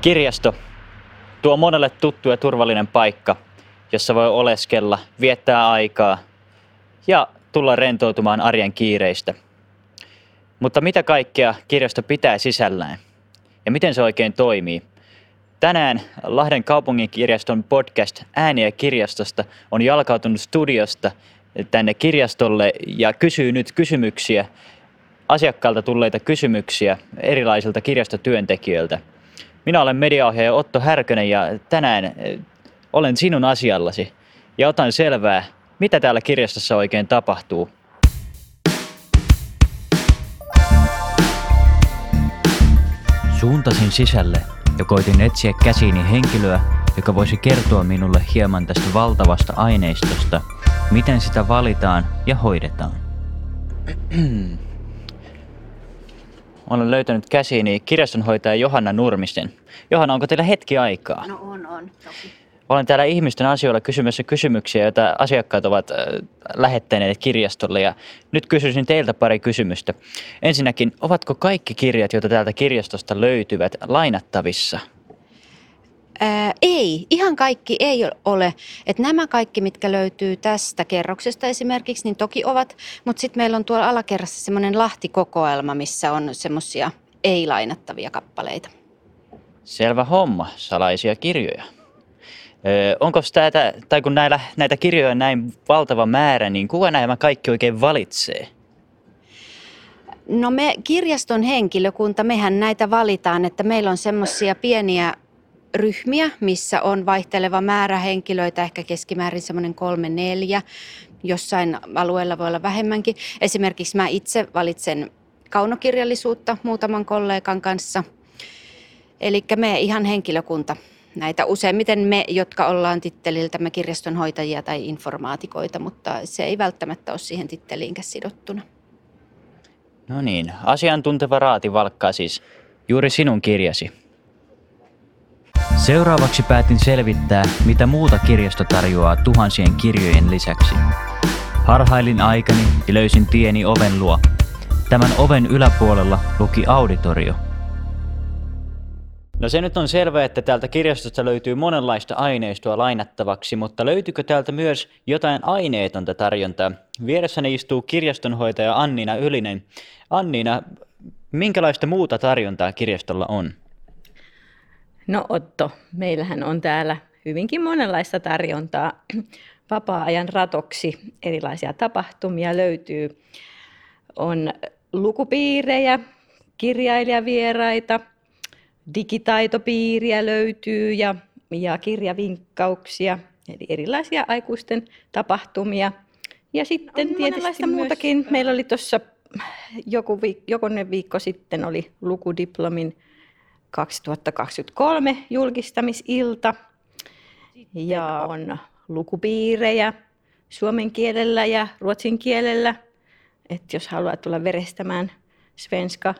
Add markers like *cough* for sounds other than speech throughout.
Kirjasto tuo monelle tuttu ja turvallinen paikka, jossa voi oleskella, viettää aikaa ja tulla rentoutumaan arjen kiireistä. Mutta mitä kaikkea kirjasto pitää sisällään ja miten se oikein toimii? Tänään Lahden kaupungin kirjaston podcast Ääniä kirjastosta on jalkautunut studiosta tänne kirjastolle ja kysyy nyt kysymyksiä, asiakkaalta tulleita kysymyksiä erilaisilta kirjastotyöntekijöiltä. Minä olen mediaohjaaja Otto Härkönen ja tänään eh, olen sinun asiallasi ja otan selvää, mitä täällä kirjastossa oikein tapahtuu. Suuntasin sisälle ja koitin etsiä käsiini henkilöä, joka voisi kertoa minulle hieman tästä valtavasta aineistosta, miten sitä valitaan ja hoidetaan. *clears throat* Olen löytänyt käsiini kirjastonhoitaja Johanna Nurmisen. Johanna, onko teillä hetki aikaa? No on, on, toki. Olen täällä ihmisten asioilla kysymässä kysymyksiä, joita asiakkaat ovat äh, lähettäneet kirjastolle ja nyt kysyisin teiltä pari kysymystä. Ensinnäkin, ovatko kaikki kirjat, joita täältä kirjastosta löytyvät, lainattavissa? Ää, ei, ihan kaikki ei ole. Et nämä kaikki, mitkä löytyy tästä kerroksesta esimerkiksi, niin toki ovat. Mutta sitten meillä on tuolla alakerrassa semmoinen lahtikokoelma, missä on semmoisia ei-lainattavia kappaleita. Selvä homma, salaisia kirjoja. Öö, onko tätä, tai kun näillä, näitä kirjoja on näin valtava määrä, niin kuka nämä kaikki oikein valitsee? No me kirjaston henkilökunta, mehän näitä valitaan, että meillä on semmoisia pieniä ryhmiä, missä on vaihteleva määrä henkilöitä, ehkä keskimäärin semmoinen kolme, neljä. Jossain alueella voi olla vähemmänkin. Esimerkiksi mä itse valitsen kaunokirjallisuutta muutaman kollegan kanssa. Eli me ihan henkilökunta näitä useimmiten me, jotka ollaan titteliltämme kirjastonhoitajia tai informaatikoita, mutta se ei välttämättä ole siihen titteliinkä sidottuna. No niin, asiantunteva raati valkkaa siis juuri sinun kirjasi. Seuraavaksi päätin selvittää, mitä muuta kirjasto tarjoaa tuhansien kirjojen lisäksi. Harhailin aikani ja löysin tieni oven luo. Tämän oven yläpuolella luki auditorio – No se nyt on selvää, että täältä kirjastosta löytyy monenlaista aineistoa lainattavaksi, mutta löytyykö täältä myös jotain aineetonta tarjontaa? Vieressäni istuu kirjastonhoitaja Anniina Ylinen. Anniina, minkälaista muuta tarjontaa kirjastolla on? No Otto, meillähän on täällä hyvinkin monenlaista tarjontaa. Vapaa-ajan ratoksi erilaisia tapahtumia löytyy. On lukupiirejä, kirjailijavieraita – digitaitopiiriä löytyy ja, ja kirjavinkkauksia, eli erilaisia aikuisten tapahtumia. Ja sitten on tietysti muutakin. Myös. Meillä oli tuossa joku viik- jokunen viikko sitten oli lukudiplomin 2023 julkistamisilta. Ja on lukupiirejä suomen kielellä ja ruotsin kielellä. Että jos haluaa tulla verestämään svenska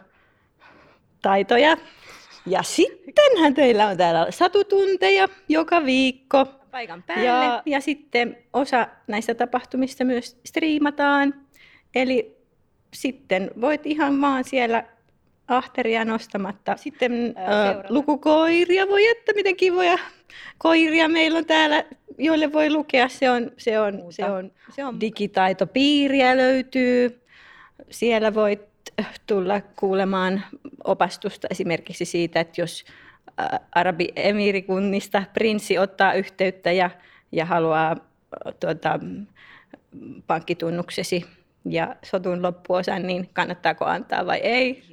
taitoja, ja sittenhän teillä on täällä satutunteja joka viikko. Paikan päälle. Ja, ja sitten osa näistä tapahtumista myös striimataan. Eli sitten voit ihan vaan siellä ahteria nostamatta. Sitten äh, lukukoiria voi että miten kivoja koiria meillä on täällä, joille voi lukea. Se on, se on, se on, se on digitaitopiiriä löytyy. Siellä voit tulla kuulemaan opastusta esimerkiksi siitä, että jos Arabi-emirikunnista prinssi ottaa yhteyttä ja, ja haluaa tuota, pankkitunnuksesi ja sotun loppuosan, niin kannattaako antaa vai ei.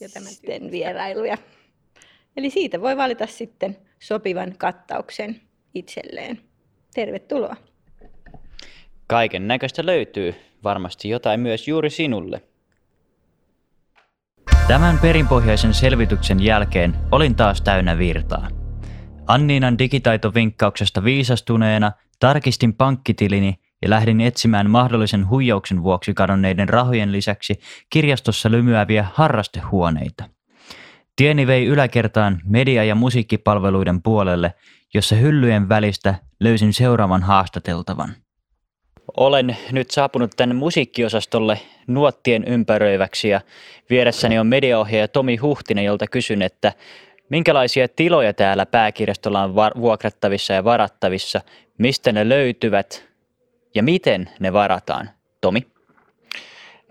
Ja sitten vierailuja. Eli siitä voi valita sitten sopivan kattauksen itselleen. Tervetuloa. Kaiken näköistä löytyy. Varmasti jotain myös juuri sinulle. Tämän perinpohjaisen selvityksen jälkeen olin taas täynnä virtaa. Anniinan digitaitovinkkauksesta viisastuneena tarkistin pankkitilini ja lähdin etsimään mahdollisen huijauksen vuoksi kadonneiden rahojen lisäksi kirjastossa lymyäviä harrastehuoneita. Tieni vei yläkertaan media- ja musiikkipalveluiden puolelle, jossa hyllyjen välistä löysin seuraavan haastateltavan. Olen nyt saapunut tänne musiikkiosastolle nuottien ympäröiväksi ja vieressäni on mediaohjaaja Tomi Huhtinen, jolta kysyn, että Minkälaisia tiloja täällä pääkirjastolla on vuokrattavissa ja varattavissa? Mistä ne löytyvät ja miten ne varataan? Tomi?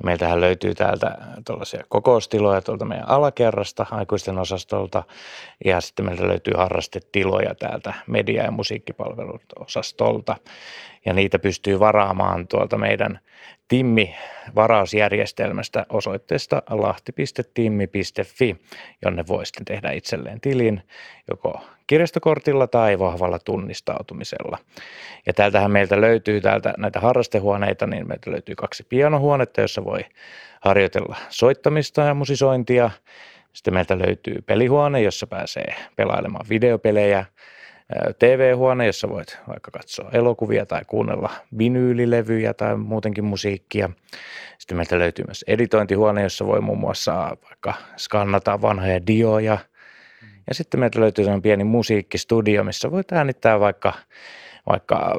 Meiltähän löytyy täältä tuollaisia kokoustiloja tuolta meidän alakerrasta aikuisten osastolta ja sitten meiltä löytyy harrastetiloja täältä media- ja musiikkipalvelut-osastolta ja niitä pystyy varaamaan tuolta meidän Timmi-varausjärjestelmästä osoitteesta lahti.timmi.fi, jonne voi sitten tehdä itselleen tilin joko kirjastokortilla tai vahvalla tunnistautumisella. Ja täältähän meiltä löytyy täältä näitä harrastehuoneita, niin meiltä löytyy kaksi pianohuonetta, jossa voi harjoitella soittamista ja musisointia. Sitten meiltä löytyy pelihuone, jossa pääsee pelailemaan videopelejä TV-huone, jossa voit vaikka katsoa elokuvia tai kuunnella vinyylilevyjä tai muutenkin musiikkia. Sitten meiltä löytyy myös editointihuone, jossa voi muun muassa vaikka skannata vanhoja dioja. Ja sitten meiltä löytyy sellainen pieni musiikkistudio, missä voit äänittää vaikka, vaikka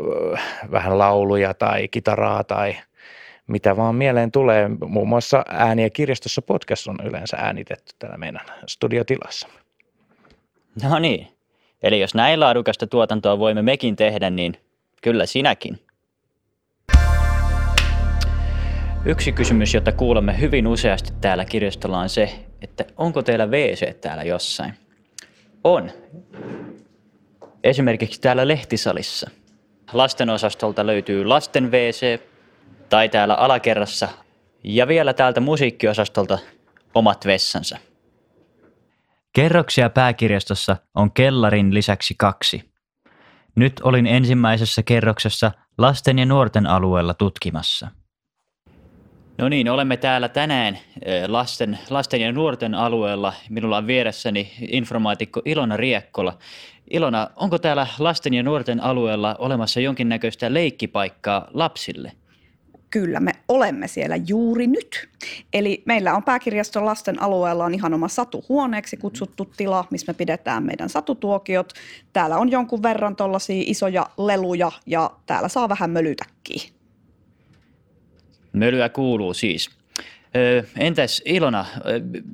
vähän lauluja tai kitaraa tai mitä vaan mieleen tulee. Muun muassa ääniä kirjastossa podcast on yleensä äänitetty täällä meidän studiotilassa. No niin, Eli jos näin laadukasta tuotantoa voimme mekin tehdä, niin kyllä sinäkin. Yksi kysymys, jota kuulemme hyvin useasti täällä kirjastolla on se, että onko teillä WC täällä jossain? On. Esimerkiksi täällä lehtisalissa. Lasten osastolta löytyy lasten WC tai täällä alakerrassa ja vielä täältä musiikkiosastolta omat vessansa. Kerroksia pääkirjastossa on kellarin lisäksi kaksi. Nyt olin ensimmäisessä kerroksessa lasten ja nuorten alueella tutkimassa. No niin, olemme täällä tänään lasten, lasten ja nuorten alueella. Minulla on vieressäni informaatikko Ilona Riekkola. Ilona, onko täällä lasten ja nuorten alueella olemassa jonkinnäköistä leikkipaikkaa lapsille? Kyllä, me olemme siellä juuri nyt. Eli meillä on pääkirjaston lasten alueella on ihan oma satuhuoneeksi kutsuttu tila, missä me pidetään meidän satutuokiot. Täällä on jonkun verran tuollaisia isoja leluja ja täällä saa vähän mölytäkin. Mölyä kuuluu siis. Entäs Ilona,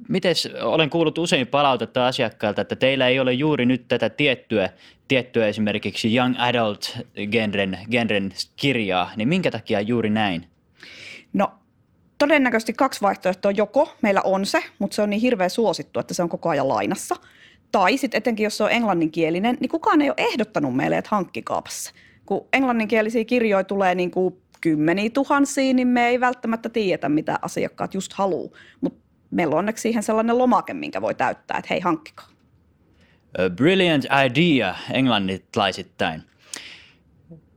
mites, olen kuullut usein palautetta asiakkailta, että teillä ei ole juuri nyt tätä tiettyä, tiettyä esimerkiksi young adult genren, genren kirjaa, niin minkä takia juuri näin? No todennäköisesti kaksi vaihtoehtoa. Joko meillä on se, mutta se on niin hirveän suosittu, että se on koko ajan lainassa. Tai sitten etenkin, jos se on englanninkielinen, niin kukaan ei ole ehdottanut meille, että hankkikaapassa. Kun englanninkielisiä kirjoja tulee niin kuin kymmeniä tuhansia, niin me ei välttämättä tiedetä, mitä asiakkaat just haluaa. Mutta meillä on onneksi siihen sellainen lomake, minkä voi täyttää, että hei, hankkikaa. A brilliant idea englannilaisittain.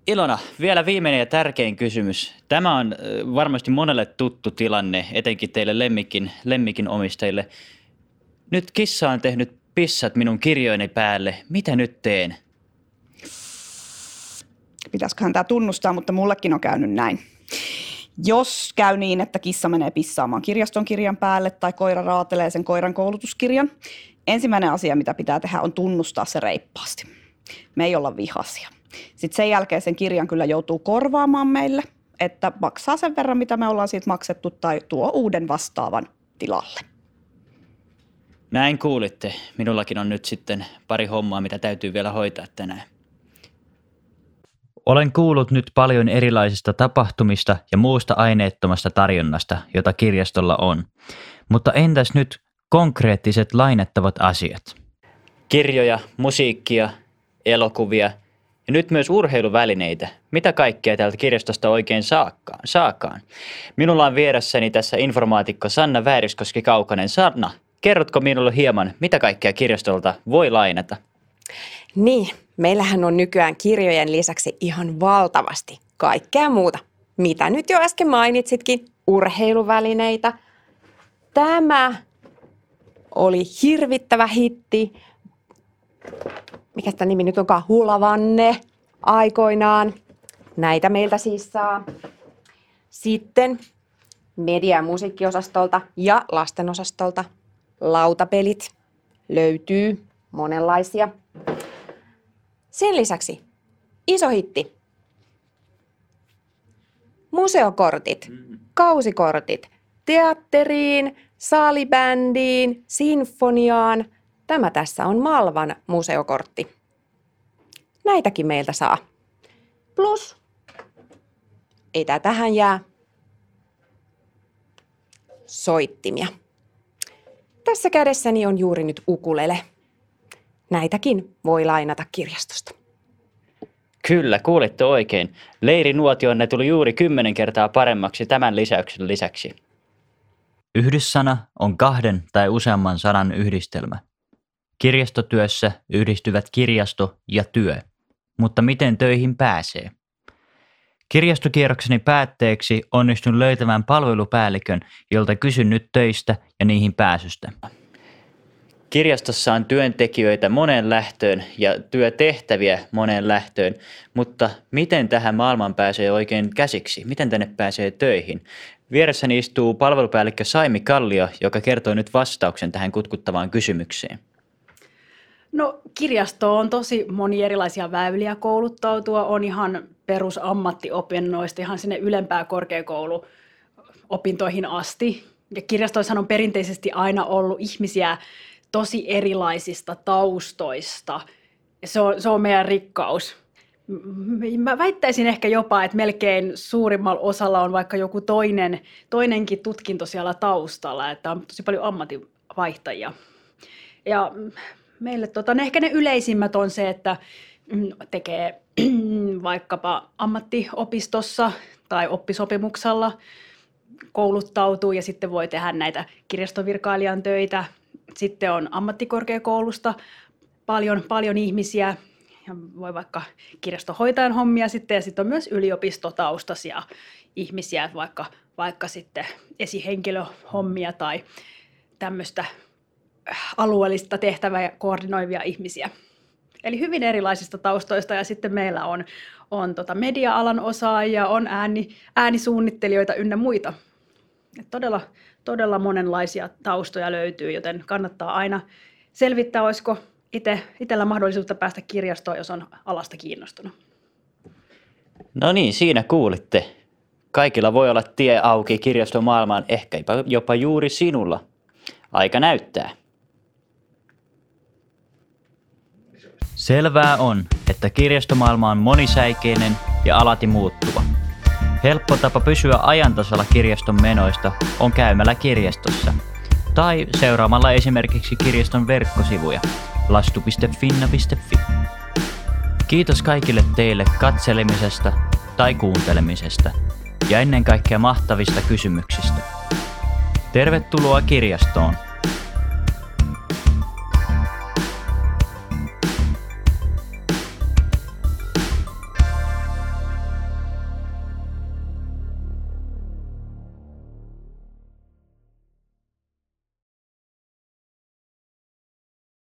Ilona, vielä viimeinen ja tärkein kysymys. Tämä on varmasti monelle tuttu tilanne, etenkin teille lemmikin, lemmikin omistajille. Nyt kissa on tehnyt pissat minun kirjoini päälle. Mitä nyt teen? Pitäisiköhän tämä tunnustaa, mutta mullekin on käynyt näin. Jos käy niin, että kissa menee pissaamaan kirjaston kirjan päälle tai koira raatelee sen koiran koulutuskirjan, ensimmäinen asia, mitä pitää tehdä, on tunnustaa se reippaasti. Me ei olla vihasia. Sitten sen jälkeen sen kirjan kyllä joutuu korvaamaan meille, että maksaa sen verran, mitä me ollaan siitä maksettu, tai tuo uuden vastaavan tilalle. Näin kuulitte. Minullakin on nyt sitten pari hommaa, mitä täytyy vielä hoitaa tänään. Olen kuullut nyt paljon erilaisista tapahtumista ja muusta aineettomasta tarjonnasta, jota kirjastolla on. Mutta entäs nyt konkreettiset lainettavat asiat? Kirjoja, musiikkia, elokuvia – ja nyt myös urheiluvälineitä. Mitä kaikkea täältä kirjastosta oikein saakaan? saakaan? Minulla on vieressäni tässä informaatikko Sanna Vääriskoski Kaukanen. Sanna, kerrotko minulle hieman, mitä kaikkea kirjastolta voi lainata? Niin, meillähän on nykyään kirjojen lisäksi ihan valtavasti kaikkea muuta. Mitä nyt jo äsken mainitsitkin, urheiluvälineitä. Tämä oli hirvittävä hitti mikä tämä nimi nyt onkaan, Hulavanne aikoinaan. Näitä meiltä siis saa. Sitten media- ja musiikkiosastolta ja lastenosastolta lautapelit löytyy monenlaisia. Sen lisäksi iso hitti. Museokortit, kausikortit, teatteriin, salibändiin, sinfoniaan, Tämä tässä on Malvan museokortti. Näitäkin meiltä saa. Plus, ei tää tähän jää, soittimia. Tässä kädessäni on juuri nyt ukulele. Näitäkin voi lainata kirjastosta. Kyllä, kuulitte oikein. Leirinuotionne tuli juuri kymmenen kertaa paremmaksi tämän lisäyksen lisäksi. Yhdyssana on kahden tai useamman sanan yhdistelmä. Kirjastotyössä yhdistyvät kirjasto ja työ. Mutta miten töihin pääsee? Kirjastokierrokseni päätteeksi onnistun löytämään palvelupäällikön, jolta kysyn nyt töistä ja niihin pääsystä. Kirjastossa on työntekijöitä moneen lähtöön ja työtehtäviä moneen lähtöön, mutta miten tähän maailmaan pääsee oikein käsiksi? Miten tänne pääsee töihin? Vieressäni istuu palvelupäällikkö Saimi Kallio, joka kertoo nyt vastauksen tähän kutkuttavaan kysymykseen. No kirjasto on tosi moni erilaisia väyliä kouluttautua. On ihan perusammattiopinnoista ihan sinne ylempää korkeakouluopintoihin asti. Ja kirjastoissa on perinteisesti aina ollut ihmisiä tosi erilaisista taustoista. Se on, se on meidän rikkaus. Mä väittäisin ehkä jopa, että melkein suurimmalla osalla on vaikka joku toinen, toinenkin tutkinto siellä taustalla, että on tosi paljon ammatinvaihtajia. Ja meille tota, ne ehkä ne yleisimmät on se, että mm, tekee *clears throat* vaikkapa ammattiopistossa tai oppisopimuksella kouluttautuu ja sitten voi tehdä näitä kirjastovirkailijan töitä. Sitten on ammattikorkeakoulusta paljon, paljon ihmisiä, ja voi vaikka kirjastohoitajan hommia sitten, ja sitten on myös yliopistotaustaisia ihmisiä, vaikka, vaikka sitten esihenkilöhommia tai tämmöistä alueellista tehtävää koordinoivia ihmisiä. Eli hyvin erilaisista taustoista ja sitten meillä on, on tota media-alan osaajia, on ääni, äänisuunnittelijoita ynnä muita. Et todella, todella monenlaisia taustoja löytyy, joten kannattaa aina selvittää, olisiko itse, itsellä mahdollisuutta päästä kirjastoon, jos on alasta kiinnostunut. No niin, siinä kuulitte. Kaikilla voi olla tie auki kirjastomaailmaan, ehkä jopa juuri sinulla. Aika näyttää. Selvää on, että kirjastomaailma on monisäikeinen ja alati muuttuva. Helppo tapa pysyä ajantasalla kirjaston menoista on käymällä kirjastossa tai seuraamalla esimerkiksi kirjaston verkkosivuja lastu.finna.fi. Kiitos kaikille teille katselemisesta tai kuuntelemisesta ja ennen kaikkea mahtavista kysymyksistä. Tervetuloa kirjastoon!